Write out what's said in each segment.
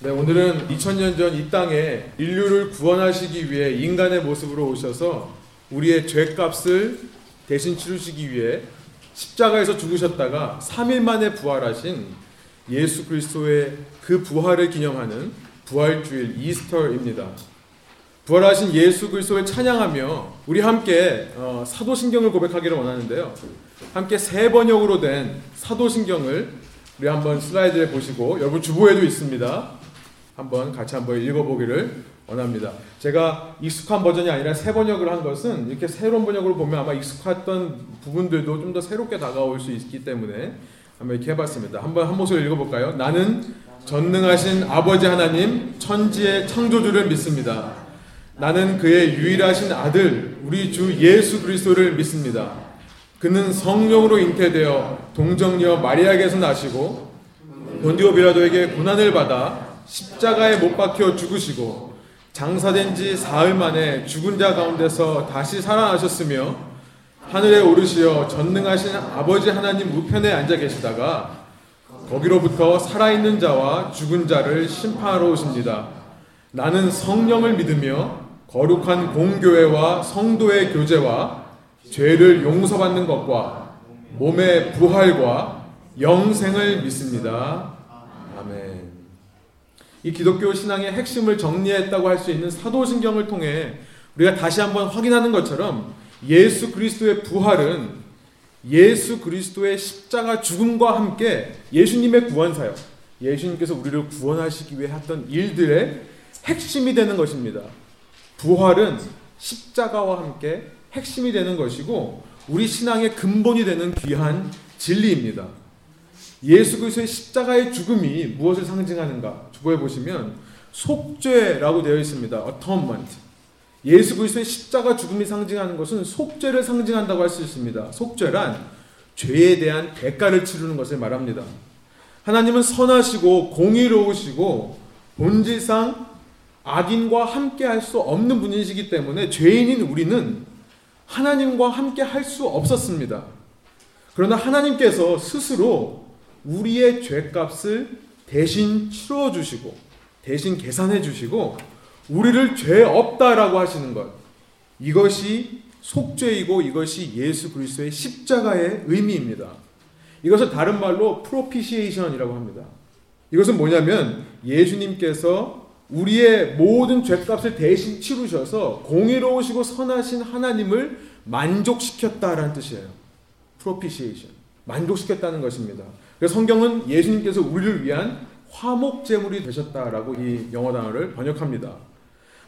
네, 오늘은 2000년 전 이 땅에 인류를 구원하시기 위해 인간의 모습으로 오셔서 우리의 죄값을 대신 치르시기 위해 십자가에서 죽으셨다가 3일 만에 부활하신 예수 그리스도의 그 부활을 기념하는 부활주일 이스터입니다. 부활하신 예수 그리스도를 찬양하며 우리 함께 어, 사도신경을 고백하기를 원하는데요. 함께 세 번역으로 된 사도신경을 우리 한번 슬라이드에 보시고 여러분 주보에도 있습니다. 한번 같이 한번 읽어보기를 원합니다. 제가 익숙한 버전이 아니라 새 번역을 한 것은 이렇게 새로운 번역으로 보면 아마 익숙했던 부분들도 좀 더 새롭게 다가올 수 있기 때문에 한번 이렇게 해봤습니다. 한번 한 목소리 읽어볼까요? 나는 전능하신 아버지 하나님 천지의 창조주를 믿습니다. 나는 그의 유일하신 아들 우리 주 예수 그리스도를 믿습니다. 그는 성령으로 잉태되어 동정녀 마리아에게서 나시고 본디오 비라도에게 고난을 받아 십자가에 못 박혀 죽으시고 장사된 지 사흘 만에 죽은 자 가운데서 다시 살아나셨으며 하늘에 오르시어 전능하신 아버지 하나님 우편에 앉아 계시다가 거기로부터 살아있는 자와 죽은 자를 심판하러 오십니다. 나는 성령을 믿으며 거룩한 공교회와 성도의 교제와 죄를 용서받는 것과 몸의 부활과 영생을 믿습니다. 아멘. 이 기독교 신앙의 핵심을 정리했다고 할 수 있는 사도신경을 통해 우리가 다시 한번 확인하는 것처럼 예수 그리스도의 부활은 예수 그리스도의 십자가 죽음과 함께 예수님의 구원 사역, 예수님께서 우리를 구원하시기 위해 했던 일들의 핵심이 되는 것입니다. 부활은 십자가와 함께 핵심이 되는 것이고 우리 신앙의 근본이 되는 귀한 진리입니다. 예수 그리스도의 십자가의 죽음이 무엇을 상징하는가? 주보에 보시면 속죄라고 되어 있습니다. atonement. 예수 그리스도의 십자가 죽음이 상징하는 것은 속죄를 상징한다고 할 수 있습니다. 속죄란 죄에 대한 대가를 치르는 것을 말합니다. 하나님은 선하시고 공의로우시고 본질상 악인과 함께 할 수 없는 분이시기 때문에 죄인인 우리는 하나님과 함께 할 수 없었습니다. 그러나 하나님께서 스스로 우리의 죄값을 대신 치러 주시고 대신 계산해 주시고 우리를 죄 없다라고 하시는 것. 이것이 속죄이고 이것이 예수 그리스도의 십자가의 의미입니다. 이것을 다른 말로 propitiation이라고 합니다. 이것은 뭐냐면 예수님께서 우리의 모든 죄값을 대신 치르셔서 공의로우시고 선하신 하나님을 만족시켰다라는 뜻이에요. propitiation. 만족시켰다는 것입니다. 그래서 성경은 예수님께서 우리를 위한 화목 제물이 되셨다라고 이 영어 단어를 번역합니다.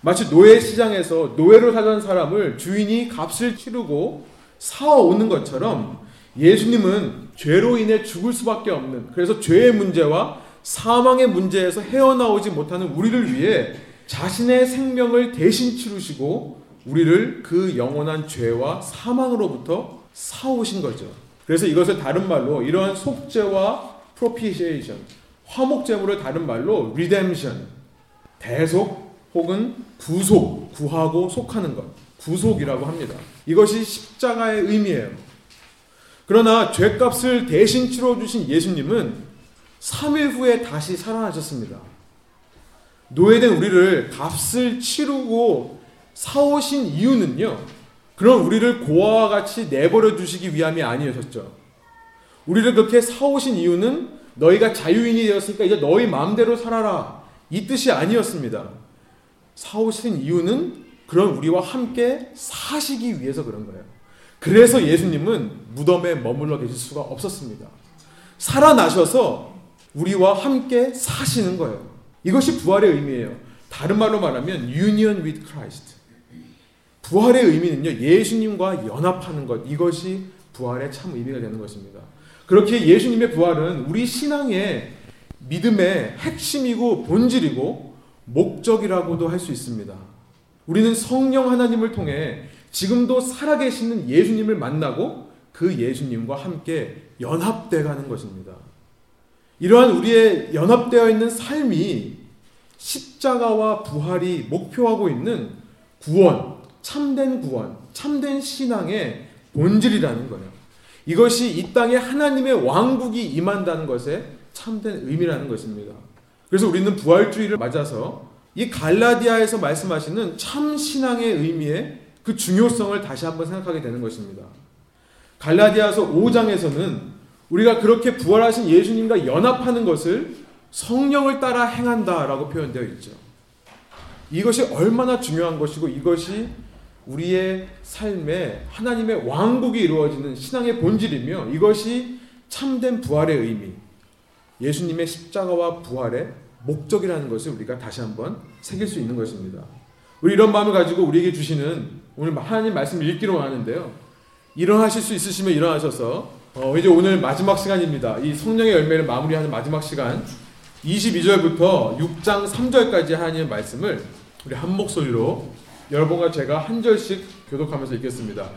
마치 노예 시장에서 노예로 살던 사람을 주인이 값을 치르고 사오는 것처럼 예수님은 죄로 인해 죽을 수밖에 없는 그래서 죄의 문제와 사망의 문제에서 헤어나오지 못하는 우리를 위해 자신의 생명을 대신 치르시고 우리를 그 영원한 죄와 사망으로부터 사오신 거죠. 그래서 이것을 다른 말로 이러한 속죄와 propitiation, 화목제물을 다른 말로 redemption, 대속 혹은 구속, 구하고 속하는 것, 구속이라고 합니다. 이것이 십자가의 의미예요. 그러나 죄값을 대신 치러주신 예수님은 3일 후에 다시 살아나셨습니다. 노예된 우리를 값을 치르고 사오신 이유는요. 그런 우리를 고아와 같이 내버려 두시기 위함이 아니었죠. 우리를 그렇게 사오신 이유는 너희가 자유인이 되었으니까 이제 너희 마음대로 살아라. 이 뜻이 아니었습니다. 사오신 이유는 그런 우리와 함께 사시기 위해서 그런 거예요. 그래서 예수님은 무덤에 머물러 계실 수가 없었습니다. 살아나셔서 우리와 함께 사시는 거예요. 이것이 부활의 의미예요. 다른 말로 말하면 union with Christ. 부활의 의미는요. 예수님과 연합하는 것. 이것이 부활의 참 의미가 되는 것입니다. 그렇게 예수님의 부활은 우리 신앙의 믿음의 핵심이고 본질이고 목적이라고도 할 수 있습니다. 우리는 성령 하나님을 통해 지금도 살아계시는 예수님을 만나고 그 예수님과 함께 연합돼 가는 것입니다. 이러한 우리의 연합되어 있는 삶이 십자가와 부활이 목표하고 있는 구원, 참된 구원, 참된 신앙의 본질이라는 거예요. 이것이 이 땅에 하나님의 왕국이 임한다는 것에 참된 의미라는 것입니다. 그래서 우리는 부활주의를 맞아서 이 갈라디아에서 말씀하시는 참 신앙의 의미의 그 중요성을 다시 한번 생각하게 되는 것입니다. 갈라디아서 5장에서는 우리가 그렇게 부활하신 예수님과 연합하는 것을 성령을 따라 행한다라고 표현되어 있죠. 이것이 얼마나 중요한 것이고 이것이 우리의 삶에 하나님의 왕국이 이루어지는 신앙의 본질이며 이것이 참된 부활의 의미, 예수님의 십자가와 부활의 목적이라는 것을 우리가 다시 한번 새길 수 있는 것입니다. 우리 이런 마음을 가지고 우리에게 주시는 오늘 하나님 말씀을 읽기로 하는데요. 일어나실 수 있으시면 일어나셔서 어, 이제 오늘 마지막 시간입니다. 이 성령의 열매를 마무리하는 마지막 시간 22절부터 6장 3절까지 하나님의 말씀을 우리 한 목소리로 여러분과 제가 한 절씩 교독하면서 읽겠습니다.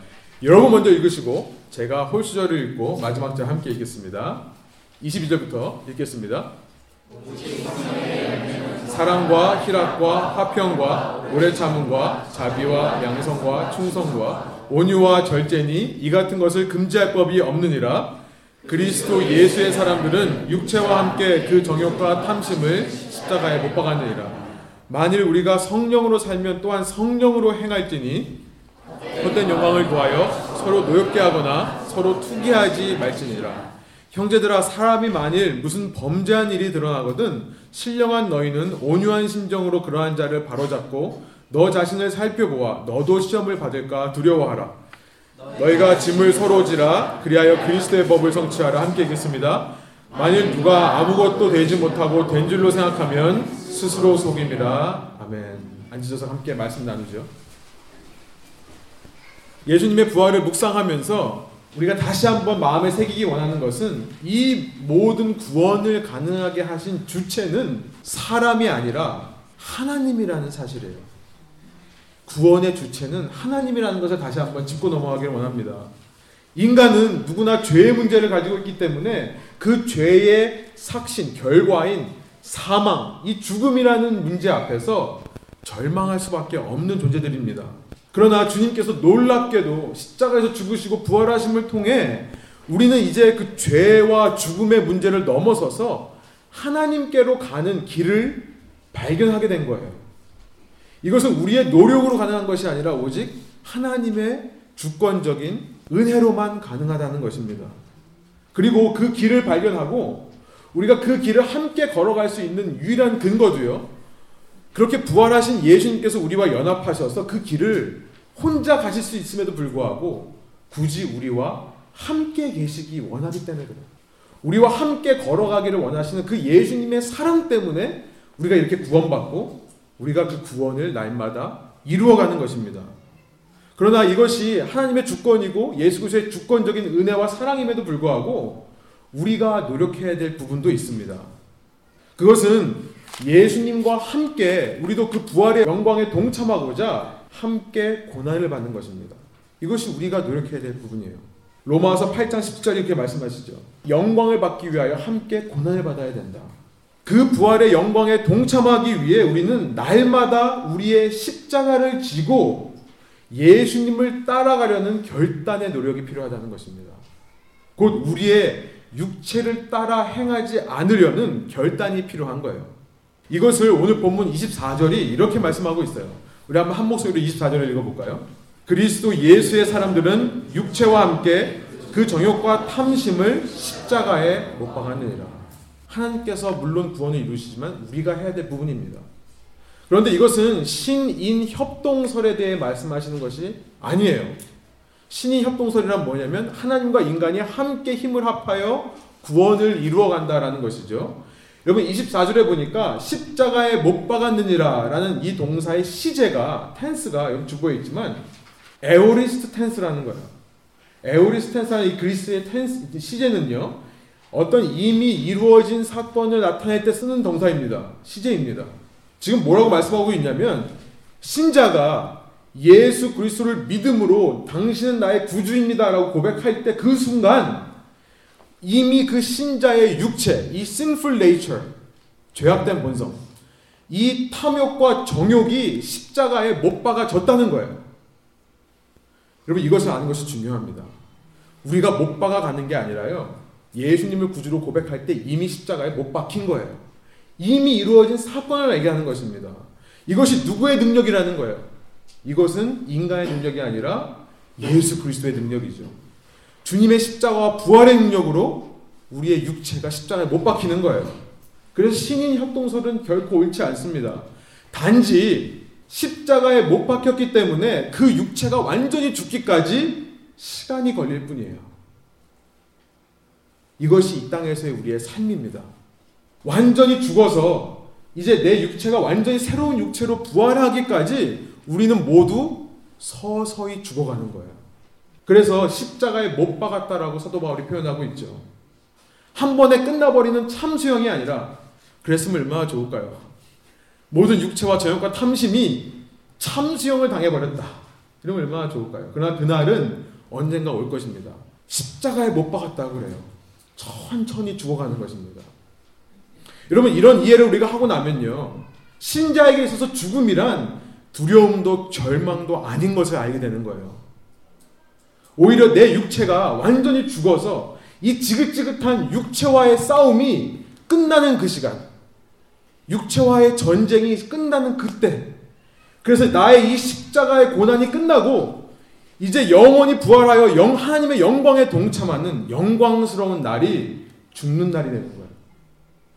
여러분 먼저 읽으시고 제가 홀수절을 읽고 마지막 절 함께 읽겠습니다. 22절부터 읽겠습니다. 사랑과 희락과 화평과 오래 참음과 자비와 양성과 충성과 온유와 절제니 이 같은 것을 금지할 법이 없느니라 그리스도 예수의 사람들은 육체와 함께 그 정욕과 탐심을 십자가에 못 박았느니라 만일 우리가 성령으로 살면 또한 성령으로 행할지니 헛된 영광을 구하여 서로 노엽게 하거나 서로 투기하지 말지니라. 형제들아 사람이 만일 무슨 범죄한 일이 드러나거든 신령한 너희는 온유한 심정으로 그러한 자를 바로잡고 너 자신을 살펴보아 너도 시험을 받을까 두려워하라. 너희가 짐을 서로 지라. 그리하여 그리스도의 법을 성취하라. 함께 읽겠습니다 만일 누가 아무것도 되지 못하고 된 줄로 생각하면 스스로 속임이라 아멘 앉으셔서 함께 말씀 나누죠 예수님의 부활을 묵상하면서 우리가 다시 한번 마음에 새기기 원하는 것은 이 모든 구원을 가능하게 하신 주체는 사람이 아니라 하나님이라는 사실이에요. 구원의 주체는 하나님이라는 것을 다시 한번 짚고 넘어가길 원합니다. 인간은 누구나 죄의 문제를 가지고 있기 때문에 그 죄의 삭신, 결과인 사망, 이 죽음이라는 문제 앞에서 절망할 수밖에 없는 존재들입니다. 그러나 주님께서 놀랍게도 십자가에서 죽으시고 부활하심을 통해 우리는 이제 그 죄와 죽음의 문제를 넘어서서 하나님께로 가는 길을 발견하게 된 거예요. 이것은 우리의 노력으로 가능한 것이 아니라 오직 하나님의 주권적인 은혜로만 가능하다는 것입니다. 그리고 그 길을 발견하고 우리가 그 길을 함께 걸어갈 수 있는 유일한 근거도요. 그렇게 부활하신 예수님께서 우리와 연합하셔서 그 길을 혼자 가실 수 있음에도 불구하고 굳이 우리와 함께 계시기 원하기 때문에 그래요. 우리와 함께 걸어가기를 원하시는 그 예수님의 사랑 때문에 우리가 이렇게 구원받고 우리가 그 구원을 날마다 이루어가는 것입니다. 그러나 이것이 하나님의 주권이고 예수 그리스도의 주권적인 은혜와 사랑임에도 불구하고 우리가 노력해야 될 부분도 있습니다. 그것은 예수님과 함께 우리도 그 부활의 영광에 동참하고자 함께 고난을 받는 것입니다. 이것이 우리가 노력해야 될 부분이에요. 로마서 8장 10절 이렇게 말씀하시죠. 영광을 받기 위하여 함께 고난을 받아야 된다. 그 부활의 영광에 동참하기 위해 우리는 날마다 우리의 십자가를 지고 예수님을 따라가려는 결단의 노력이 필요하다는 것입니다. 곧 우리의 육체를 따라 행하지 않으려는 결단이 필요한 거예요. 이것을 오늘 본문 24절이 이렇게 말씀하고 있어요. 우리 한번 한 목소리로 24절을 읽어볼까요? 그리스도 예수의 사람들은 육체와 함께 그 정욕과 탐심을 십자가에 못 박았느니라. 하나님께서 물론 구원을 이루시지만 우리가 해야 될 부분입니다. 그런데 이것은 신인 협동설에 대해 말씀하시는 것이 아니에요. 신인 협동설이란 뭐냐면 하나님과 인간이 함께 힘을 합하여 구원을 이루어 간다라는 것이죠. 여러분 24절에 보니까 십자가에 못 박았느니라 라는 이 동사의 시제가 텐스가 여기 주보에 있지만 에오리스트 텐스라는 거예요. 에오리스트 텐스라는 이 그리스의 텐스 시제는요. 어떤 이미 이루어진 사건을 나타낼 때 쓰는 동사입니다. 시제입니다. 지금 뭐라고 말씀하고 있냐면 신자가 예수 그리스도를 믿음으로 당신은 나의 구주입니다라고 고백할 때 그 순간 이미 그 신자의 육체, 이 sinful nature, 죄악된 본성, 이 탐욕과 정욕이 십자가에 못 박아졌다는 거예요. 여러분 이것을 아는 것이 중요합니다. 우리가 못 박아 가는 게 아니라요. 예수님을 구주로 고백할 때 이미 십자가에 못 박힌 거예요. 이미 이루어진 사건을 얘기하는 것입니다. 이것이 누구의 능력이라는 거예요? 이것은 인간의 능력이 아니라 예수 그리스도의 능력이죠. 주님의 십자가와 부활의 능력으로 우리의 육체가 십자가에 못 박히는 거예요. 그래서 신인 협동설은 결코 옳지 않습니다. 단지 십자가에 못 박혔기 때문에 그 육체가 완전히 죽기까지 시간이 걸릴 뿐이에요. 이것이 이 땅에서의 우리의 삶입니다. 완전히 죽어서 이제 내 육체가 완전히 새로운 육체로 부활하기까지 우리는 모두 서서히 죽어가는 거예요. 그래서 십자가에 못 박았다라고 사도 바울이 표현하고 있죠. 한 번에 끝나버리는 참수형이 아니라 그랬으면 얼마나 좋을까요? 모든 육체와 저녁과 탐심이 참수형을 당해버렸다. 이러면 얼마나 좋을까요? 그러나 그날은 언젠가 올 것입니다. 십자가에 못 박았다고 그래요. 천천히 죽어가는 것입니다. 여러분 이런 이해를 우리가 하고 나면요. 신자에게 있어서 죽음이란 두려움도 절망도 아닌 것을 알게 되는 거예요. 오히려 내 육체가 완전히 죽어서 이 지긋지긋한 육체와의 싸움이 끝나는 그 시간, 육체와의 전쟁이 끝나는 그때, 그래서 나의 이 십자가의 고난이 끝나고 이제 영원히 부활하여 영 하나님의 영광에 동참하는 영광스러운 날이 죽는 날이 되는 거예요.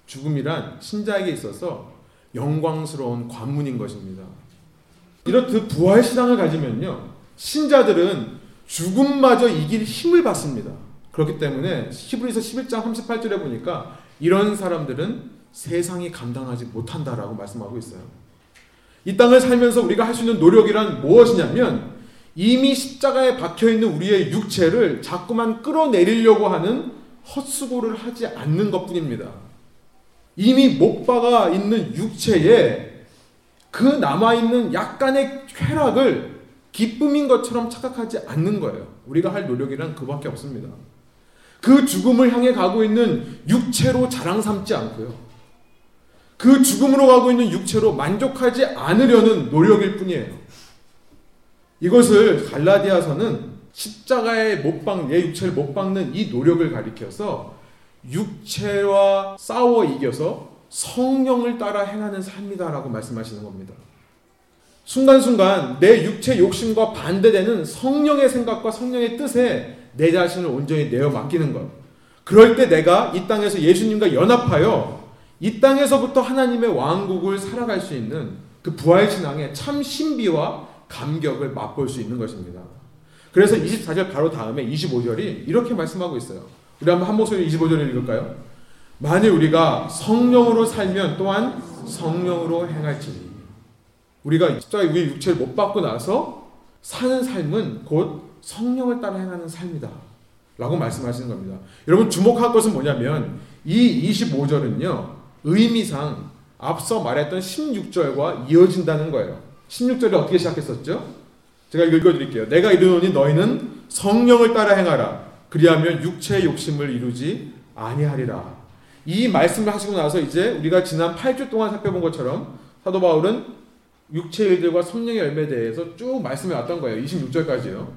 죽음이란 신자에게 있어서 영광스러운 관문인 것입니다. 이렇듯 부활 신앙을 가지면요. 신자들은 죽음마저 이길 힘을 받습니다. 그렇기 때문에 히브리서 11장 38절에 보니까 이런 사람들은 세상이 감당하지 못한다라고 말씀하고 있어요. 이 땅을 살면서 우리가 할 수 있는 노력이란 무엇이냐면 이미 십자가에 박혀 있는 우리의 육체를 자꾸만 끌어내리려고 하는 헛수고를 하지 않는 것뿐입니다. 이미 못 박아 있는 육체에 그 남아있는 약간의 쾌락을 기쁨인 것처럼 착각하지 않는 거예요. 우리가 할 노력이란 그밖에 없습니다. 그 죽음을 향해 가고 있는 육체로 자랑 삼지 않고요. 그 죽음으로 가고 있는 육체로 만족하지 않으려는 노력일 뿐이에요. 이것을 갈라디아서는 십자가에 못 박, 내 육체를 못 박는 이 노력을 가리켜서 육체와 싸워 이겨서 성령을 따라 행하는 삶이다라고 말씀하시는 겁니다. 순간순간 내 육체 욕심과 반대되는 성령의 생각과 성령의 뜻에 내 자신을 온전히 내어 맡기는 것. 그럴 때 내가 이 땅에서 예수님과 연합하여 이 땅에서부터 하나님의 왕국을 살아갈 수 있는 그 부활 신앙의 참 신비와 감격을 맛볼 수 있는 것입니다. 그래서 24절 바로 다음에 25절이 이렇게 말씀하고 있어요. 우리 한번 한 목소리 25절을 읽을까요? 만일 우리가 성령으로 살면 또한 성령으로 행할지니 우리가 십자가에 우리 육체를 못 받고 나서 사는 삶은 곧 성령을 따라 행하는 삶이다. 라고 말씀하시는 겁니다. 여러분 주목할 것은 뭐냐면 이 25절은요. 의미상 앞서 말했던 16절과 이어진다는 거예요. 16절이 어떻게 시작했었죠? 제가 읽어드릴게요. 내가 이르노니 너희는 성령을 따라 행하라. 그리하면 육체의 욕심을 이루지 아니하리라. 이 말씀을 하시고 나서 이제 우리가 지난 8주 동안 살펴본 것처럼 사도 바울은 육체 일들과 성령의 열매에 대해서 쭉 말씀해 왔던 거예요. 26절까지요.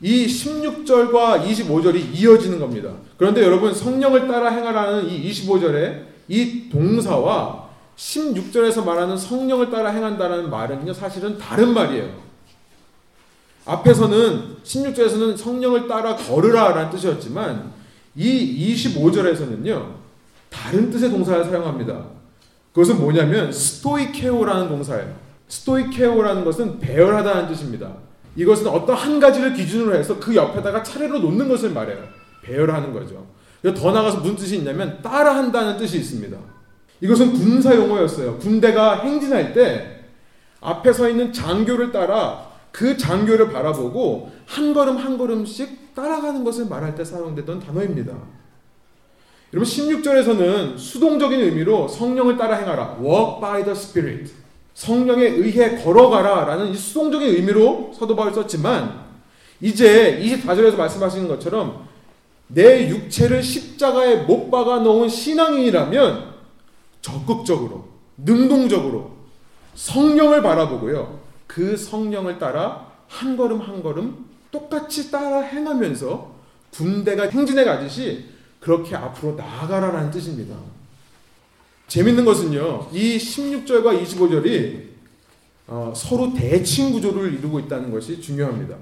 이 16절과 25절이 이어지는 겁니다. 그런데 여러분 성령을 따라 행하라는 이 25절에 이 동사와 16절에서 말하는 성령을 따라 행한다는 말은요 사실은 다른 말이에요. 앞에서는 16절에서는 성령을 따라 걸으라라는 뜻이었지만 이 25절에서는요, 다른 뜻의 동사를 사용합니다. 그것은 뭐냐면 스토이케오라는 동사예요. 스토이케오라는 것은 배열하다는 뜻입니다. 이것은 어떤 한 가지를 기준으로 해서 그 옆에다가 차례로 놓는 것을 말해요. 배열하는 거죠. 더 나가서 무슨 뜻이 있냐면 따라한다는 뜻이 있습니다. 이것은 군사 용어였어요. 군대가 행진할 때 앞에 서 있는 장교를 따라 그 장교를 바라보고 한 걸음 한 걸음씩 따라가는 것을 말할 때 사용되던 단어입니다. 여러분 16절에서는 수동적인 의미로 성령을 따라 행하라. walk by the spirit. 성령에 의해 걸어가라 라는 수동적인 의미로 사도 바울 썼지만 이제 24절에서 말씀하시는 것처럼 내 육체를 십자가에 못 박아 놓은 신앙인이라면 적극적으로 능동적으로 성령을 바라보고요. 그 성령을 따라 한 걸음 한 걸음 똑같이 따라 행하면서 군대가 행진해 가듯이 그렇게 앞으로 나아가라라는 뜻입니다. 재밌는 것은요, 이 16절과 25절이 어, 서로 대칭 구조를 이루고 있다는 것이 중요합니다.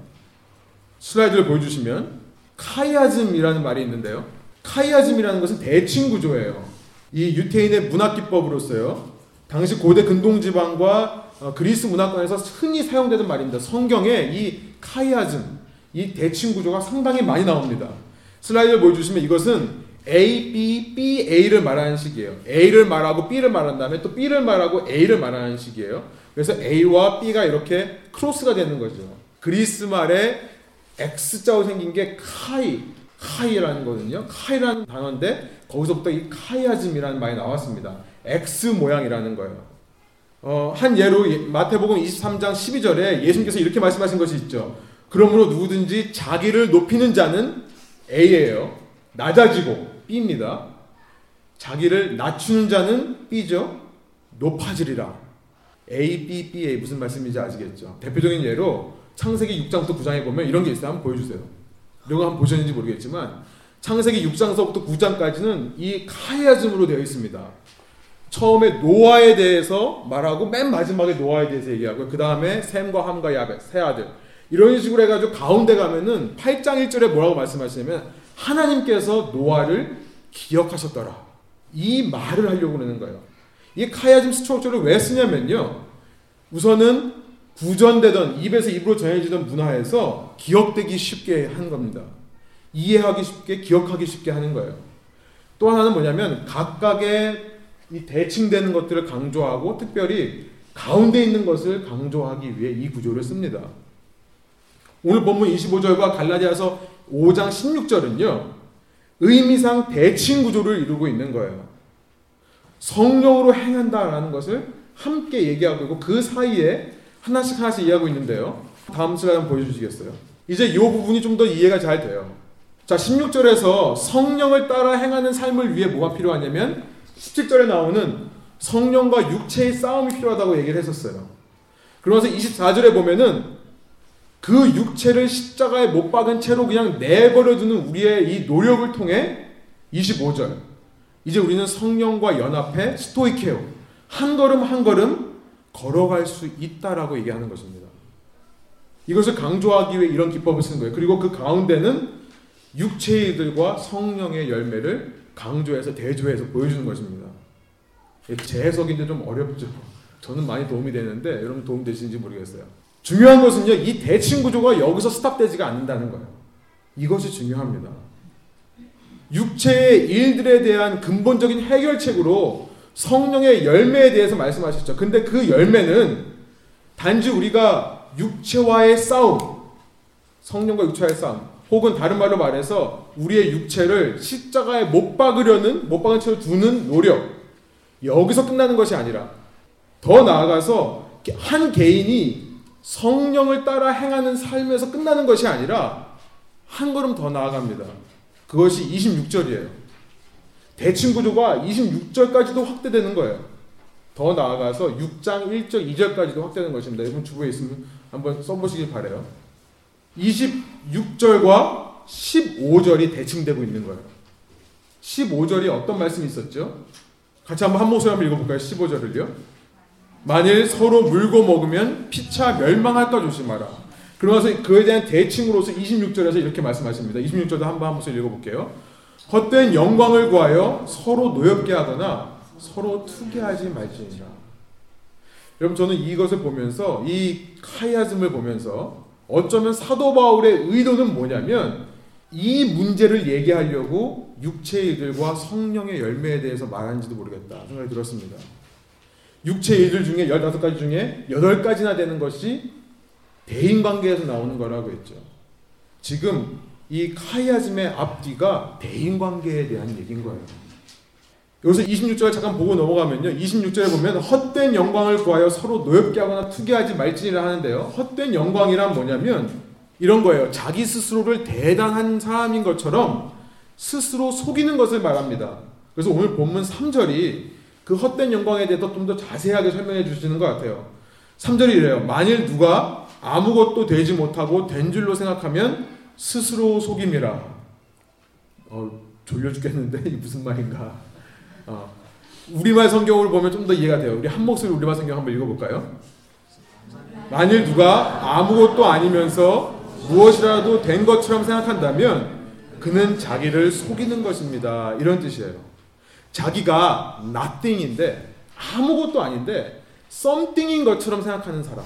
슬라이드를 보여주시면 카이아즘이라는 말이 있는데요. 카이아즘이라는 것은 대칭 구조예요. 이 유태인의 문학 기법으로서요. 당시 고대 근동 지방과 어, 그리스 문화권에서 흔히 사용되는 말입니다. 성경에 이 카이아즘, 이 대칭 구조가 상당히 많이 나옵니다. 슬라이드를 보여주시면 이것은 A, B, B, A를 말하는 식이에요. A를 말하고 B를 말한 다음에 또 B를 말하고 A를 말하는 식이에요. 그래서 A와 B가 이렇게 크로스가 되는 거죠. 그리스 말에 X자로 생긴 게 카이, 카이라는 거거든요. 카이라는 단어인데 거기서부터 이 카이아즘이라는 말이 나왔습니다. X 모양이라는 거예요. 어, 한 예로 마태복음 23장 12절에 예수님께서 이렇게 말씀하신 것이 있죠. 그러므로 누구든지 자기를 높이는 자는 A예요. 낮아지고 B입니다. 자기를 낮추는 자는 B죠. 높아지리라. A, B, B, A 무슨 말씀인지 아시겠죠? 대표적인 예로 창세기 6장부터 9장에 보면 이런 게 있어요. 한번 보여주세요. 거 한번 보셨는지 모르겠지만 창세기 6장서부터 9장까지는 이 카야즘으로 되어 있습니다. 처음에 노아에 대해서 말하고 맨 마지막에 노아에 대해서 얘기하고 그 다음에 샘과 함과 야벳 세 아들 이런 식으로 해가지고 가운데 가면은 8장 1절에 뭐라고 말씀하시냐면 하나님께서 노아를 기억하셨더라 이 말을 하려고 그러는 거예요. 이 카야즘 스트럭처를 왜 쓰냐면요. 우선은 구전되던 입에서 입으로 전해지던 문화에서 기억되기 쉽게 한 겁니다. 이해하기 쉽게, 기억하기 쉽게 하는 거예요. 또 하나는 뭐냐면 각각의 이 대칭되는 것들을 강조하고 특별히 가운데 있는 것을 강조하기 위해 이 구조를 씁니다. 오늘 본문 25절과 갈라디아서 5장 16절은요. 의미상 대칭 구조를 이루고 있는 거예요. 성령으로 행한다라는 것을 함께 얘기하고 있고 그 사이에 하나씩 하나씩 이해하고 있는데요. 다음 슬라이드 보여주시겠어요? 이제 이 부분이 좀 더 이해가 잘 돼요. 자, 16절에서 성령을 따라 행하는 삶을 위해 뭐가 필요하냐면 17절에 나오는 성령과 육체의 싸움이 필요하다고 얘기를 했었어요. 그러면서 24절에 보면은 그 육체를 십자가에 못 박은 채로 그냥 내버려두는 우리의 이 노력을 통해 25절 이제 우리는 성령과 연합해 스토이케오 한 걸음 한 걸음 걸어갈 수 있다라고 얘기하는 것입니다. 이것을 강조하기 위해 이런 기법을 쓰는 거예요. 그리고 그 가운데는 육체의 이들과 성령의 열매를 강조해서 대조해서 보여주는 것입니다. 재해석인데 좀 어렵죠. 저는 많이 도움이 되는데 여러분 도움 되시는지 모르겠어요. 중요한 것은요, 이 대칭 구조가 여기서 스탑되지가 않는다는 거예요. 이것이 중요합니다. 육체의 일들에 대한 근본적인 해결책으로 성령의 열매에 대해서 말씀하셨죠. 근데 그 열매는 단지 우리가 육체와의 싸움, 성령과 육체와의 싸움, 혹은 다른 말로 말해서 우리의 육체를 십자가에 못 박으려는, 못 박은 채로 두는 노력, 여기서 끝나는 것이 아니라 더 나아가서 한 개인이 성령을 따라 행하는 삶에서 끝나는 것이 아니라 한 걸음 더 나아갑니다. 그것이 26절이에요. 대칭 구조가 26절까지도 확대되는 거예요. 더 나아가서 6장 1절 2절까지도 확대되는 것입니다. 여러분 주부에 있으면 한번 써보시길 바래요. 26절과 15절이 대칭되고 있는 거예요. 15절이 어떤 말씀이 있었죠? 같이 한번 한 목소리 한번 읽어볼까요? 15절을요. 만일 서로 물고 먹으면 피차 멸망할까 조심하라. 그러면서 그에 대한 대칭으로서 26절에서 이렇게 말씀하십니다. 26절도 한번 한 목소리 읽어볼게요. 헛된 영광을 구하여 서로 노엽게 하거나 서로 투기하지 말지니라. 여러분 저는 이것을 보면서 이 카이아즘을 보면서 어쩌면 사도 바울의 의도는 뭐냐면 이 문제를 얘기하려고 육체의 이들과 성령의 열매에 대해서 말하는지도 모르겠다 생각이 들었습니다. 육체의 이들 중에 15가지 중에 8가지나 되는 것이 대인 관계에서 나오는 거라고 했죠. 지금 이 카이아즘의 앞뒤가 대인 관계에 대한 얘기인 거예요. 여기서 26절 잠깐 보고 넘어가면요. 26절에 보면 헛된 영광을 구하여 서로 노엽게 하거나 투기하지 말지니라 하는데요. 헛된 영광이란 뭐냐면 이런 거예요. 자기 스스로를 대단한 사람인 것처럼 스스로 속이는 것을 말합니다. 그래서 오늘 본문 3절이 그 헛된 영광에 대해서 좀 더 자세하게 설명해 주시는 것 같아요. 3절이 이래요. 만일 누가 아무것도 되지 못하고 된 줄로 생각하면 스스로 속임이라. 어, 졸려 죽겠는데 이 무슨 말인가? 어. 우리말 성경으로 보면 좀 더 이해가 돼요. 우리 한 목소리 우리말 성경 한번 읽어볼까요? 만일 누가 아무것도 아니면서 무엇이라도 된 것처럼 생각한다면 그는 자기를 속이는 것입니다. 이런 뜻이에요. 자기가 nothing인데 아무것도 아닌데 something인 것처럼 생각하는 사람.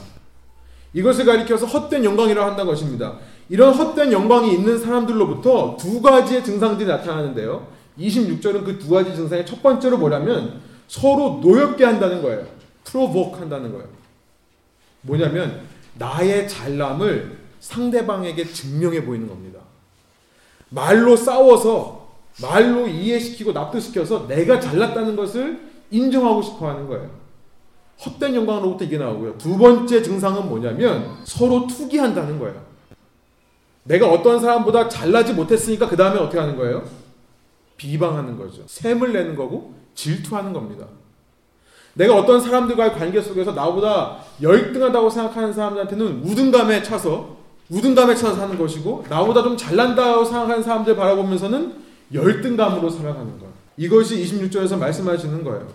이것을 가리켜서 헛된 영광이라고 한다는 것입니다. 이런 헛된 영광이 있는 사람들로부터 두 가지의 증상들이 나타나는데요. 26절은 그 두 가지 증상의 첫 번째로 뭐냐면 서로 노엽게 한다는 거예요. 프로보크 한다는 거예요. 뭐냐면 나의 잘남을 상대방에게 증명해 보이는 겁니다. 말로 싸워서 말로 이해시키고 납득시켜서 내가 잘났다는 것을 인정하고 싶어 하는 거예요. 헛된 영광으로부터 이게 나오고요. 두 번째 증상은 뭐냐면 서로 투기한다는 거예요. 내가 어떤 사람보다 잘나지 못했으니까 그 다음에 어떻게 하는 거예요? 비방하는 거죠. 샘을 내는 거고 질투하는 겁니다. 내가 어떤 사람들과의 관계 속에서 나보다 열등하다고 생각하는 사람들한테는 우등감에 차서 우등감에 차서 사는 것이고 나보다 좀 잘난다고 생각하는 사람들 바라보면서는 열등감으로 살아가는 것. 이것이 26절에서 말씀하시는 거예요.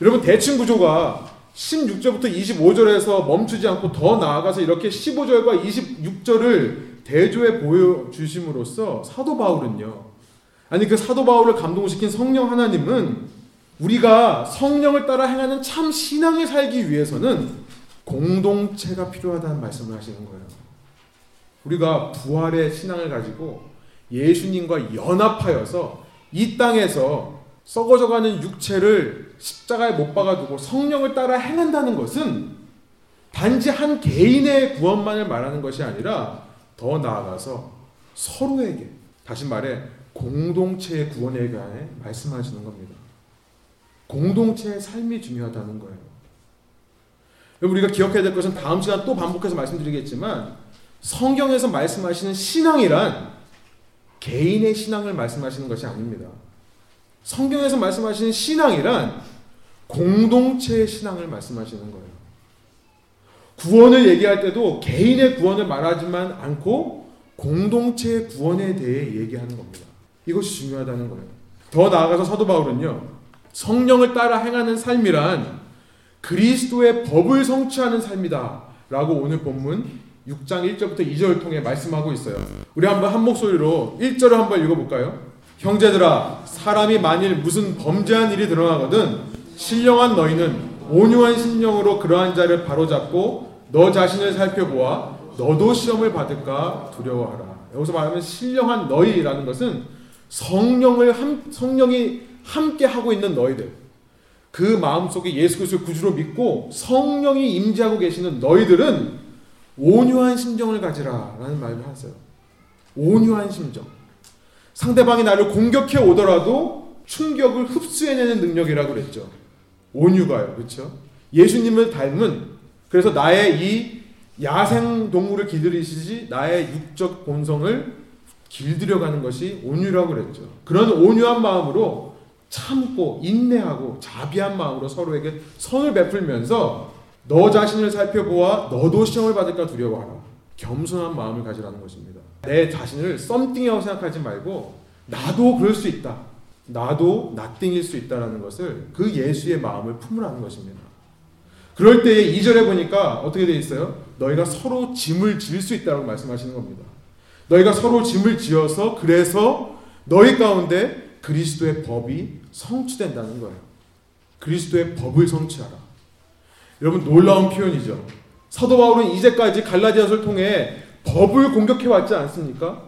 여러분 대칭 구조가 16절부터 25절에서 멈추지 않고 더 나아가서 이렇게 15절과 26절을 대조해 보여 주심으로써 사도 바울은요. 아니 그 사도 바울을 감동시킨 성령 하나님은 우리가 성령을 따라 행하는 참 신앙을 살기 위해서는 공동체가 필요하다는 말씀을 하시는 거예요. 우리가 부활의 신앙을 가지고 예수님과 연합하여서 이 땅에서 썩어져가는 육체를 십자가에 못 박아두고 성령을 따라 행한다는 것은 단지 한 개인의 구원만을 말하는 것이 아니라 더 나아가서 서로에게 다시 말해 공동체의 구원에 관해 말씀하시는 겁니다. 공동체의 삶이 중요하다는 거예요. 우리가 기억해야 될 것은 다음 시간 또 반복해서 말씀드리겠지만 성경에서 말씀하시는 신앙이란 개인의 신앙을 말씀하시는 것이 아닙니다. 성경에서 말씀하시는 신앙이란 공동체의 신앙을 말씀하시는 거예요. 구원을 얘기할 때도 개인의 구원을 말하지만 않고 공동체의 구원에 대해 얘기하는 겁니다. 이것이 중요하다는 거예요. 더 나아가서 사도 바울은요, 성령을 따라 행하는 삶이란 그리스도의 법을 성취하는 삶이다. 라고 오늘 본문 6장 1절부터 2절을 통해 말씀하고 있어요. 우리 한번 한 목소리로 1절을 한번 읽어볼까요? 형제들아, 사람이 만일 무슨 범죄한 일이 드러나거든 신령한 너희는 온유한 심령으로 그러한 자를 바로잡고 너 자신을 살펴보아 너도 시험을 받을까 두려워하라. 여기서 말하면 신령한 너희라는 것은 성령을 함, 성령이 함께 하고 있는 너희들. 그 마음속에 예수 그리스도를 구주로 믿고 성령이 임재하고 계시는 너희들은 온유한 심정을 가지라라는 말을 하세요. 온유한 심정. 상대방이 나를 공격해 오더라도 충격을 흡수해내는 능력이라고 그랬죠. 온유가요. 그렇죠? 예수님을 닮은 그래서 나의 이 야생 동물을 길들이시지 나의 육적 본성을 길들여가는 것이 온유라고 그랬죠. 그런 온유한 마음으로 참고 인내하고 자비한 마음으로 서로에게 선을 베풀면서 너 자신을 살펴보아 너도 시험을 받을까 두려워하라. 겸손한 마음을 가지라는 것입니다. 내 자신을 썸띵이라고 생각하지 말고 나도 그럴 수 있다. 나도 나띵일 수 있다라는 것을 그 예수의 마음을 품으라는 것입니다. 그럴 때에 2절에 보니까 어떻게 되어 있어요? 너희가 서로 짐을 지을 수 있다고 말씀하시는 겁니다. 너희가 서로 짐을 지어서 그래서 너희 가운데 그리스도의 법이 성취된다는 거예요. 그리스도의 법을 성취하라. 여러분 놀라운 표현이죠. 사도 바울은 이제까지 갈라디아서를 통해 법을 공격해 왔지 않습니까?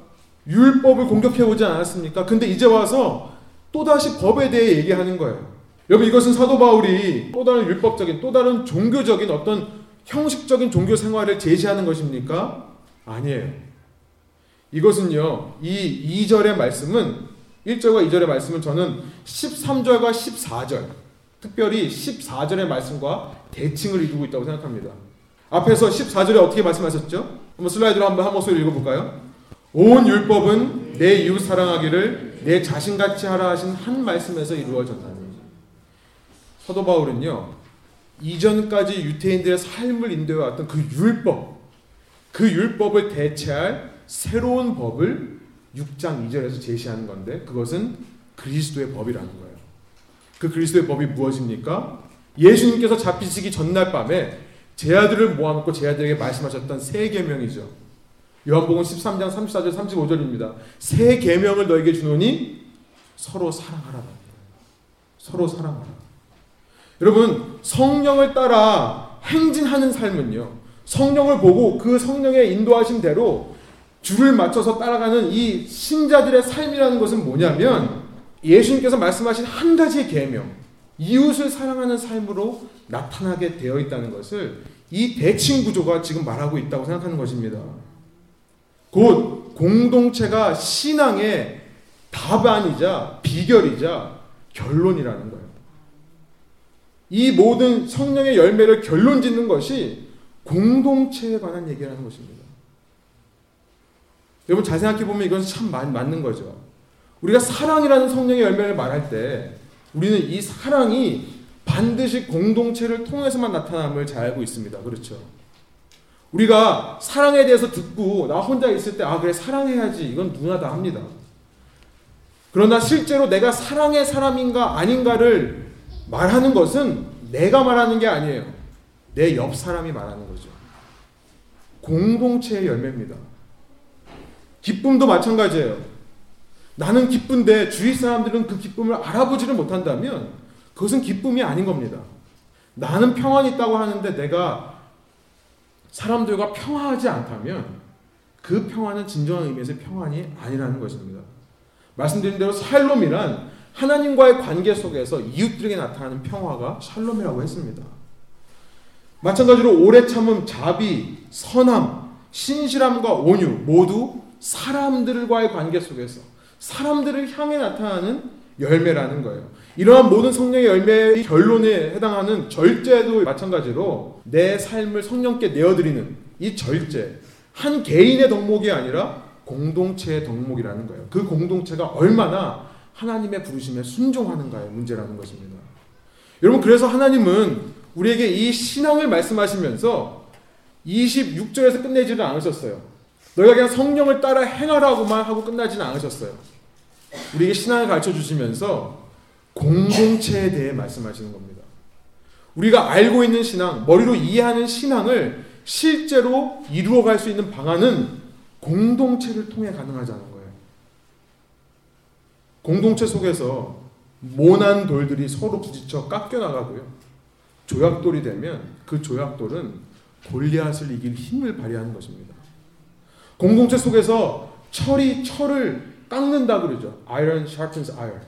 율법을 공격해 오지 않았습니까? 근데 이제 와서 또다시 법에 대해 얘기하는 거예요. 여러분 이것은 사도 바울이 또 다른 율법적인 또 다른 종교적인 어떤 형식적인 종교 생활을 제시하는 것입니까? 아니에요. 이것은요. 이 2절의 말씀은 1절과 2절의 말씀은 저는 13절과 14절 특별히 14절의 말씀과 대칭을 이루고 있다고 생각합니다. 앞에서 14절에 어떻게 말씀하셨죠? 한번 슬라이드로 한번 한 목소리 읽어볼까요? 온 율법은 내 이웃 사랑하기를 내 자신같이 하라 하신 한 말씀에서 이루어졌나니 사도 바울은요 이전까지 유태인들의 삶을 인도해왔던 그 율법 그 율법을 대체할 새로운 법을 6장 2절에서 제시하는 건데 그것은 그리스도의 법이라는 거예요. 그 그리스도의 법이 무엇입니까? 예수님께서 잡히시기 전날 밤에 제 아들을 모아놓고 제 아들에게 말씀하셨던 세 계명이죠. 요한복음 13장 34절 35절입니다. 세 계명을 너에게 주노니 서로 사랑하라. 서로 사랑하라. 여러분 성령을 따라 행진하는 삶은요. 성령을 보고 그 성령의 인도하신 대로 줄을 맞춰서 따라가는 이 신자들의 삶이라는 것은 뭐냐면 예수님께서 말씀하신 한 가지의 계명, 이웃을 사랑하는 삶으로 나타나게 되어 있다는 것을 이 대칭 구조가 지금 말하고 있다고 생각하는 것입니다. 곧 공동체가 신앙의 답안이자 비결이자 결론이라는 거예요. 이 모든 성령의 열매를 결론 짓는 것이 공동체에 관한 얘기라는 것입니다. 여러분 잘 생각해 보면 이건 참 맞는 거죠. 우리가 사랑이라는 성령의 열매를 말할 때 우리는 이 사랑이 반드시 공동체를 통해서만 나타남을 잘 알고 있습니다. 그렇죠? 우리가 사랑에 대해서 듣고 나 혼자 있을 때 아 그래 사랑해야지 이건 누구나 다 합니다. 그러나 실제로 내가 사랑의 사람인가 아닌가를 말하는 것은 내가 말하는 게 아니에요. 내 옆 사람이 말하는 거죠. 공동체의 열매입니다. 기쁨도 마찬가지예요. 나는 기쁜데 주위 사람들은 그 기쁨을 알아보지를 못한다면 그것은 기쁨이 아닌 겁니다. 나는 평안이 있다고 하는데 내가 사람들과 평화하지 않다면 그 평화는 진정한 의미에서 평안이 아니라는 것입니다. 말씀드린 대로 샬롬이란 하나님과의 관계 속에서 이웃들에게 나타나는 평화가 샬롬이라고 했습니다. 마찬가지로 오래 참음, 자비, 선함, 신실함과 온유 모두 사람들과의 관계 속에서 사람들을 향해 나타나는 열매라는 거예요. 이러한 모든 성령의 열매의 결론에 해당하는 절제도 마찬가지로 내 삶을 성령께 내어드리는 이 절제 한 개인의 덕목이 아니라 공동체의 덕목이라는 거예요. 그 공동체가 얼마나 하나님의 부르심에 순종하는가의 문제라는 것입니다. 여러분 그래서 하나님은 우리에게 이 신앙을 말씀하시면서 26절에서 끝내지는 않으셨어요. 너희가 그냥 성령을 따라 행하라고만 하고 끝나지는 않으셨어요. 우리에게 신앙을 가르쳐 주시면서 공동체에 대해 말씀하시는 겁니다. 우리가 알고 있는 신앙, 머리로 이해하는 신앙을 실제로 이루어갈 수 있는 방안은 공동체를 통해 가능하자는 거예요. 공동체 속에서 모난 돌들이 서로 부딪혀 깎여 나가고요. 조약돌이 되면 그 조약돌은 골리앗을 이길 힘을 발휘하는 것입니다. 공동체 속에서 철이 철을 깎는다 그러죠. iron sharpens iron.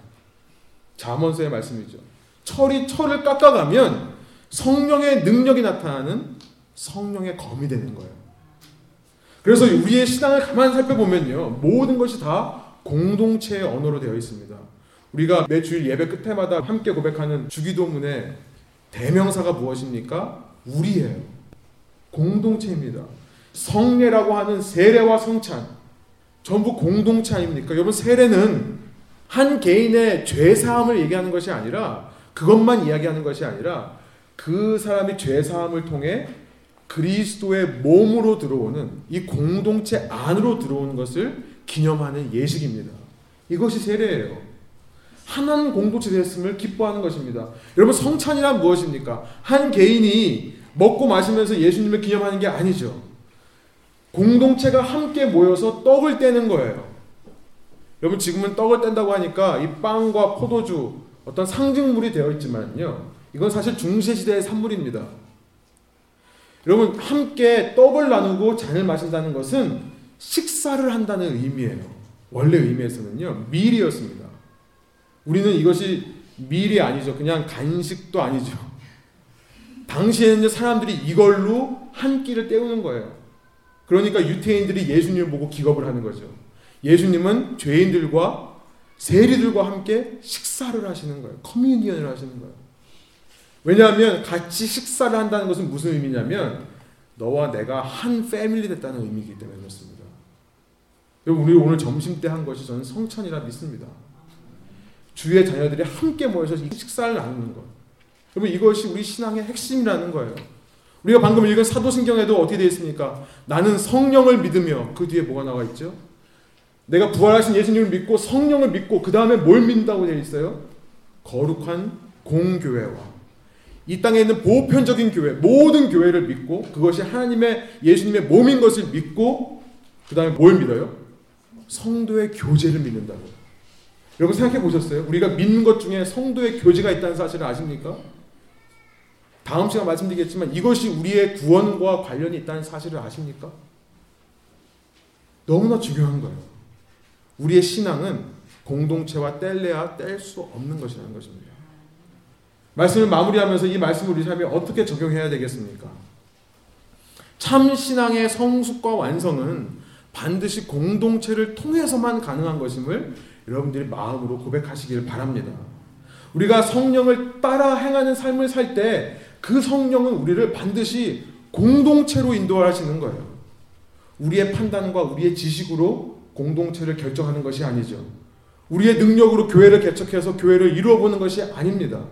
자문서의 말씀이죠. 철이 철을 깎아가면 성령의 능력이 나타나는 성령의 검이 되는 거예요. 그래서 우리의 신앙을 가만 살펴보면요. 모든 것이 다 공동체의 언어로 되어 있습니다. 우리가 매주일 예배 끝에마다 함께 고백하는 주기도문의 대명사가 무엇입니까? 우리예요. 공동체입니다. 성례라고 하는 세례와 성찬, 전부 공동체 아닙니까? 여러분 세례는 한 개인의 죄 사함을 얘기하는 것이 아니라 그것만 이야기하는 것이 아니라 그 사람이 죄 사함을 통해 그리스도의 몸으로 들어오는 이 공동체 안으로 들어오는 것을 기념하는 예식입니다. 이것이 세례예요. 하나는 공동체 됐음을 기뻐하는 것입니다. 여러분 성찬이란 무엇입니까? 한 개인이 먹고 마시면서 예수님을 기념하는 게 아니죠. 공동체가 함께 모여서 떡을 떼는 거예요. 여러분 지금은 떡을 뗀다고 하니까 이 빵과 포도주 어떤 상징물이 되어 있지만요. 이건 사실 중세 시대의 산물입니다. 여러분 함께 떡을 나누고 잔을 마신다는 것은 식사를 한다는 의미예요. 원래 의미에서는요. 밀이었습니다. 우리는 이것이 밀이 아니죠. 그냥 간식도 아니죠. 당시에는 사람들이 이걸로 한 끼를 때우는 거예요. 그러니까 유태인들이 예수님을 보고 기겁을 하는 거죠. 예수님은 죄인들과 세리들과 함께 식사를 하시는 거예요. 커뮤니언을 하시는 거예요. 왜냐하면 같이 식사를 한다는 것은 무슨 의미냐면 너와 내가 한 패밀리 됐다는 의미이기 때문에 그렇습니다. 우리 오늘 점심 때 한 것이 저는 성찬이라 믿습니다. 주의 자녀들이 함께 모여서 식사를 나누는 것. 여러분 이것이 우리 신앙의 핵심이라는 거예요. 우리가 방금 읽은 사도신경에도 어떻게 되어 있습니까? 나는 성령을 믿으며 그 뒤에 뭐가 나와 있죠? 내가 부활하신 예수님을 믿고 성령을 믿고 그 다음에 뭘 믿는다고 되어 있어요? 거룩한 공교회와 이 땅에 있는 보편적인 교회, 모든 교회를 믿고 그것이 하나님의 예수님의 몸인 것을 믿고 그 다음에 뭘 믿어요? 성도의 교제를 믿는다고. 여러분 생각해 보셨어요? 우리가 믿는 것 중에 성도의 교제가 있다는 사실을 아십니까? 다음 시간 말씀드리겠지만 이것이 우리의 구원과 관련이 있다는 사실을 아십니까? 너무나 중요한 거예요. 우리의 신앙은 공동체와 뗄래야 뗄 수 없는 것이라는 것입니다. 말씀을 마무리하면서 이 말씀을 우리 삶에 어떻게 적용해야 되겠습니까? 참 신앙의 성숙과 완성은 반드시 공동체를 통해서만 가능한 것임을 여러분들이 마음으로 고백하시길 바랍니다. 우리가 성령을 따라 행하는 삶을 살 때 그 성령은 우리를 반드시 공동체로 인도하시는 거예요. 우리의 판단과 우리의 지식으로 공동체를 결정하는 것이 아니죠. 우리의 능력으로 교회를 개척해서 교회를 이루어보는 것이 아닙니다.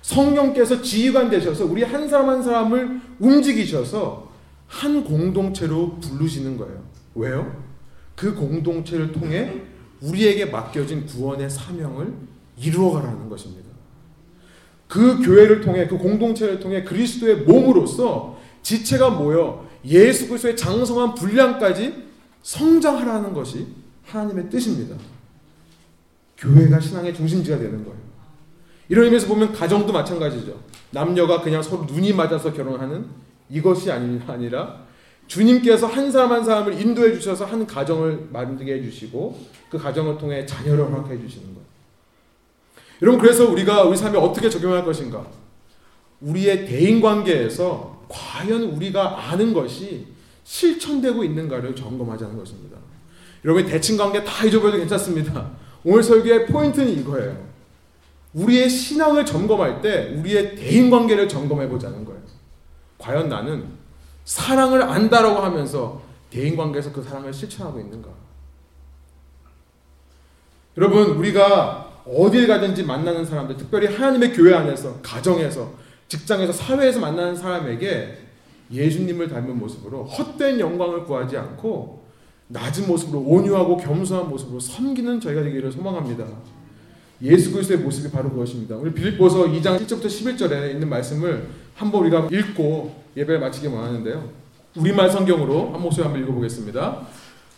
성령께서 지휘관 되셔서 우리 한 사람 한 사람을 움직이셔서 한 공동체로 부르시는 거예요. 왜요? 그 공동체를 통해 우리에게 맡겨진 구원의 사명을 이루어가라는 것입니다. 그 교회를 통해 그 공동체를 통해 그리스도의 몸으로서 지체가 모여 예수 그리스도의 장성한 분량까지 성장하라는 것이 하나님의 뜻입니다. 교회가 신앙의 중심지가 되는 거예요. 이런 의미에서 보면 가정도 마찬가지죠. 남녀가 그냥 서로 눈이 맞아서 결혼하는 이것이 아니라 주님께서 한 사람 한 사람을 인도해 주셔서 한 가정을 만들게 해 주시고 그 가정을 통해 자녀를 허락해 주시는 거예요. 여러분 그래서 우리가 우리 삶에 어떻게 적용할 것인가? 우리의 대인 관계에서 과연 우리가 아는 것이 실천되고 있는가를 점검하자는 것입니다. 여러분 대칭 관계 다 잊어버려도 괜찮습니다. 오늘 설교의 포인트는 이거예요. 우리의 신앙을 점검할 때 우리의 대인 관계를 점검해 보자는 거예요. 과연 나는 사랑을 안다라고 하면서 대인 관계에서 그 사랑을 실천하고 있는가? 여러분 우리가 어디에 가든지 만나는 사람들, 특별히 하나님의 교회 안에서, 가정에서, 직장에서, 사회에서 만나는 사람에게 예수님을 닮은 모습으로 헛된 영광을 구하지 않고 낮은 모습으로 온유하고 겸손한 모습으로 섬기는 저희가 되기를 소망합니다. 예수 그리스도의 모습이 바로 그것입니다. 우리 빌립보서 2장 1절부터 11절에 있는 말씀을 한번 우리가 읽고 예배를 마치기 원하는데요. 우리말 성경으로 한 목소리 한번 읽어보겠습니다.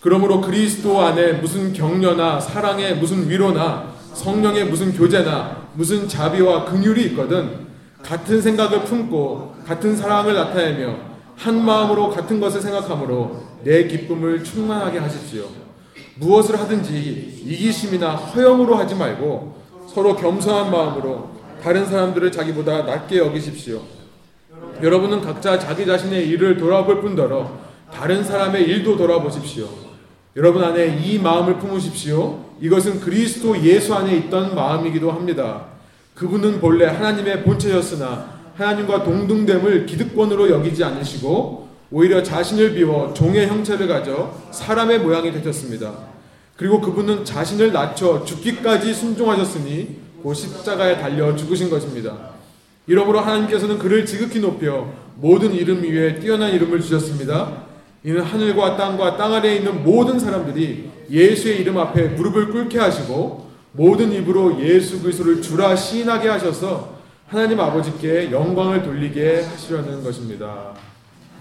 그러므로 그리스도 안에 무슨 격려나 사랑에 무슨 위로나 성령의 무슨 교제나 무슨 자비와 긍휼이 있거든 같은 생각을 품고 같은 사랑을 나타내며 한 마음으로 같은 것을 생각함으로 내 기쁨을 충만하게 하십시오. 무엇을 하든지 이기심이나 허영으로 하지 말고 서로 겸손한 마음으로 다른 사람들을 자기보다 낮게 여기십시오. 여러분은 각자 자기 자신의 일을 돌아볼 뿐더러 다른 사람의 일도 돌아보십시오. 여러분 안에 이 마음을 품으십시오. 이것은 그리스도 예수 안에 있던 마음이기도 합니다. 그분은 본래 하나님의 본체였으나 하나님과 동등됨을 기득권으로 여기지 않으시고 오히려 자신을 비워 종의 형체를 가져 사람의 모양이 되셨습니다. 그리고 그분은 자신을 낮춰 죽기까지 순종하셨으니 그 십자가에 달려 죽으신 것입니다. 이러므로 하나님께서는 그를 지극히 높여 모든 이름 위에 뛰어난 이름을 주셨습니다. 이는 하늘과 땅과 땅 아래에 있는 모든 사람들이 예수의 이름 앞에 무릎을 꿇게 하시고 모든 입으로 예수 그리스도를 주라 시인하게 하셔서 하나님 아버지께 영광을 돌리게 하시려는 것입니다.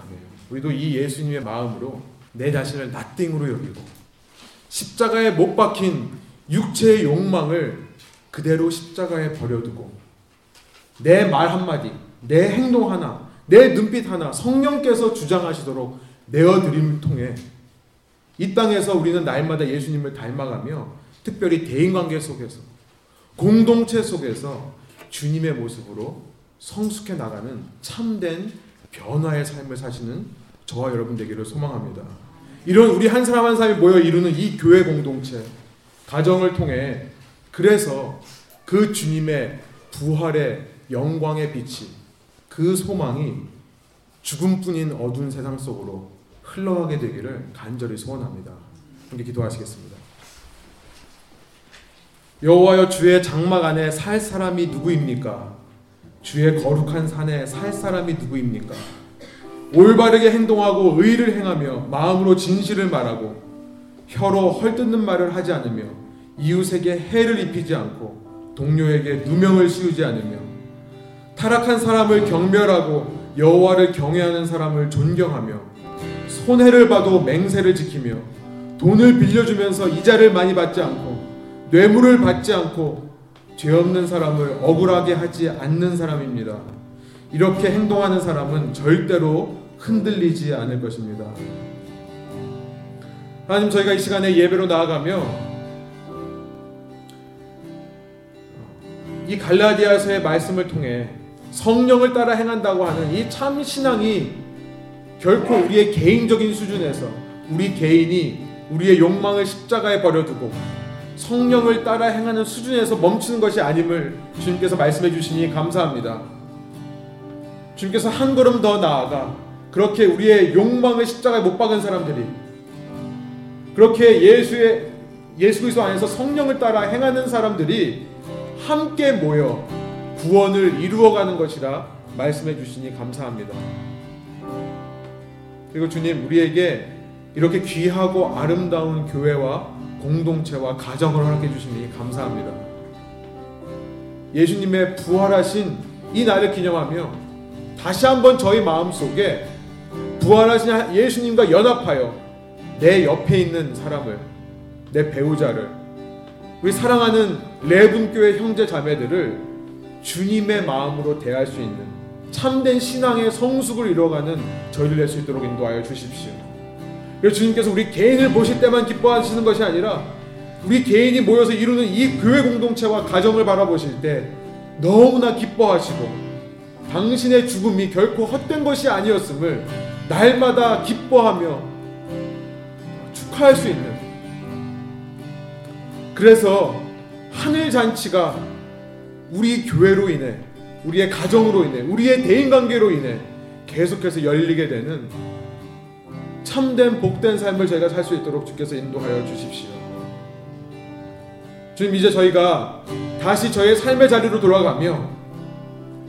아멘. 우리도 이 예수님의 마음으로 내 자신을 나띵으로 여기고 십자가에 못 박힌 육체의 욕망을 그대로 십자가에 버려두고 내 말 한마디, 내 행동 하나, 내 눈빛 하나 성령께서 주장하시도록 내어드림을 통해 이 땅에서 우리는 날마다 예수님을 닮아가며 특별히 대인관계 속에서 공동체 속에서 주님의 모습으로 성숙해 나가는 참된 변화의 삶을 사시는 저와 여러분 되기를 소망합니다. 이런 우리 한 사람 한 사람이 모여 이루는 이 교회 공동체 가정을 통해 그래서 그 주님의 부활의 영광의 빛이 그 소망이 죽음뿐인 어두운 세상 속으로 흘러가게 되기를 간절히 소원합니다. 함께 기도하시겠습니다. 여호와여 주의 장막 안에 살 사람이 누구입니까? 주의 거룩한 산에 살 사람이 누구입니까? 올바르게 행동하고 의를 행하며 마음으로 진실을 말하고 혀로 헐뜯는 말을 하지 않으며 이웃에게 해를 입히지 않고 동료에게 누명을 씌우지 않으며 타락한 사람을 경멸하고 여호와를 경외하는 사람을 존경하며 손해를 봐도 맹세를 지키며 돈을 빌려주면서 이자를 많이 받지 않고 뇌물을 받지 않고 죄 없는 사람을 억울하게 하지 않는 사람입니다. 이렇게 행동하는 사람은 절대로 흔들리지 않을 것입니다. 하나님 저희가 이 시간에 예배로 나아가며 이 갈라디아서의 말씀을 통해 성령을 따라 행한다고 하는 이 참 신앙이 결코 우리의 개인적인 수준에서 우리 개인이 우리의 욕망을 십자가에 버려두고 성령을 따라 행하는 수준에서 멈추는 것이 아님을 주님께서 말씀해 주시니 감사합니다. 주님께서 한 걸음 더 나아가 그렇게 우리의 욕망을 십자가에 못 박은 사람들이 그렇게 예수의 예수 그리스도 안에서 성령을 따라 행하는 사람들이 함께 모여 구원을 이루어가는 것이라 말씀해 주시니 감사합니다. 그리고 주님 우리에게 이렇게 귀하고 아름다운 교회와 공동체와 가정을 허락해 주시니 감사합니다. 예수님의 부활하신 이 날을 기념하며 다시 한번 저희 마음속에 부활하신 예수님과 연합하여 내 옆에 있는 사람을 내 배우자를 우리 사랑하는 레분교회 형제 자매들을 주님의 마음으로 대할 수 있는 참된 신앙의 성숙을 이뤄가는 저희를 낼 수 있도록 인도하여 주십시오. 그래서 주님께서 우리 개인을 보실 때만 기뻐하시는 것이 아니라 우리 개인이 모여서 이루는 이 교회 공동체와 가정을 바라보실 때 너무나 기뻐하시고 당신의 죽음이 결코 헛된 것이 아니었음을 날마다 기뻐하며 축하할 수 있는 그래서 하늘 잔치가 우리 교회로 인해 우리의 가정으로 인해 우리의 대인 관계로 인해 계속해서 열리게 되는 참된 복된 삶을 저희가 살 수 있도록 주께서 인도하여 주십시오. 주님 이제 저희가 다시 저의 삶의 자리로 돌아가며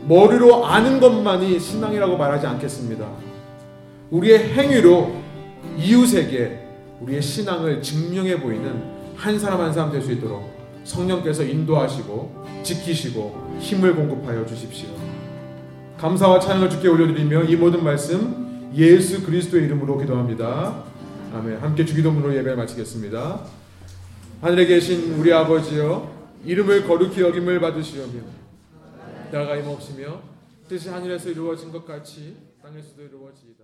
머리로 아는 것만이 신앙이라고 말하지 않겠습니다. 우리의 행위로 이웃에게 우리의 신앙을 증명해 보이는 한 사람 한 사람 될 수 있도록 성령께서 인도하시고 지키시고 힘을 공급하여 주십시오. 감사와 찬양을 주께 올려드리며 이 모든 말씀 예수 그리스도의 이름으로 기도합니다. 아멘. 함께 주기도문으로 예배 마치겠습니다. 하늘에 계신 우리 아버지여 이름을 거룩히 여김을 받으시오며 나라가 임없으며 뜻이 하늘에서 이루어진 것 같이 땅에서도 이루어지이다.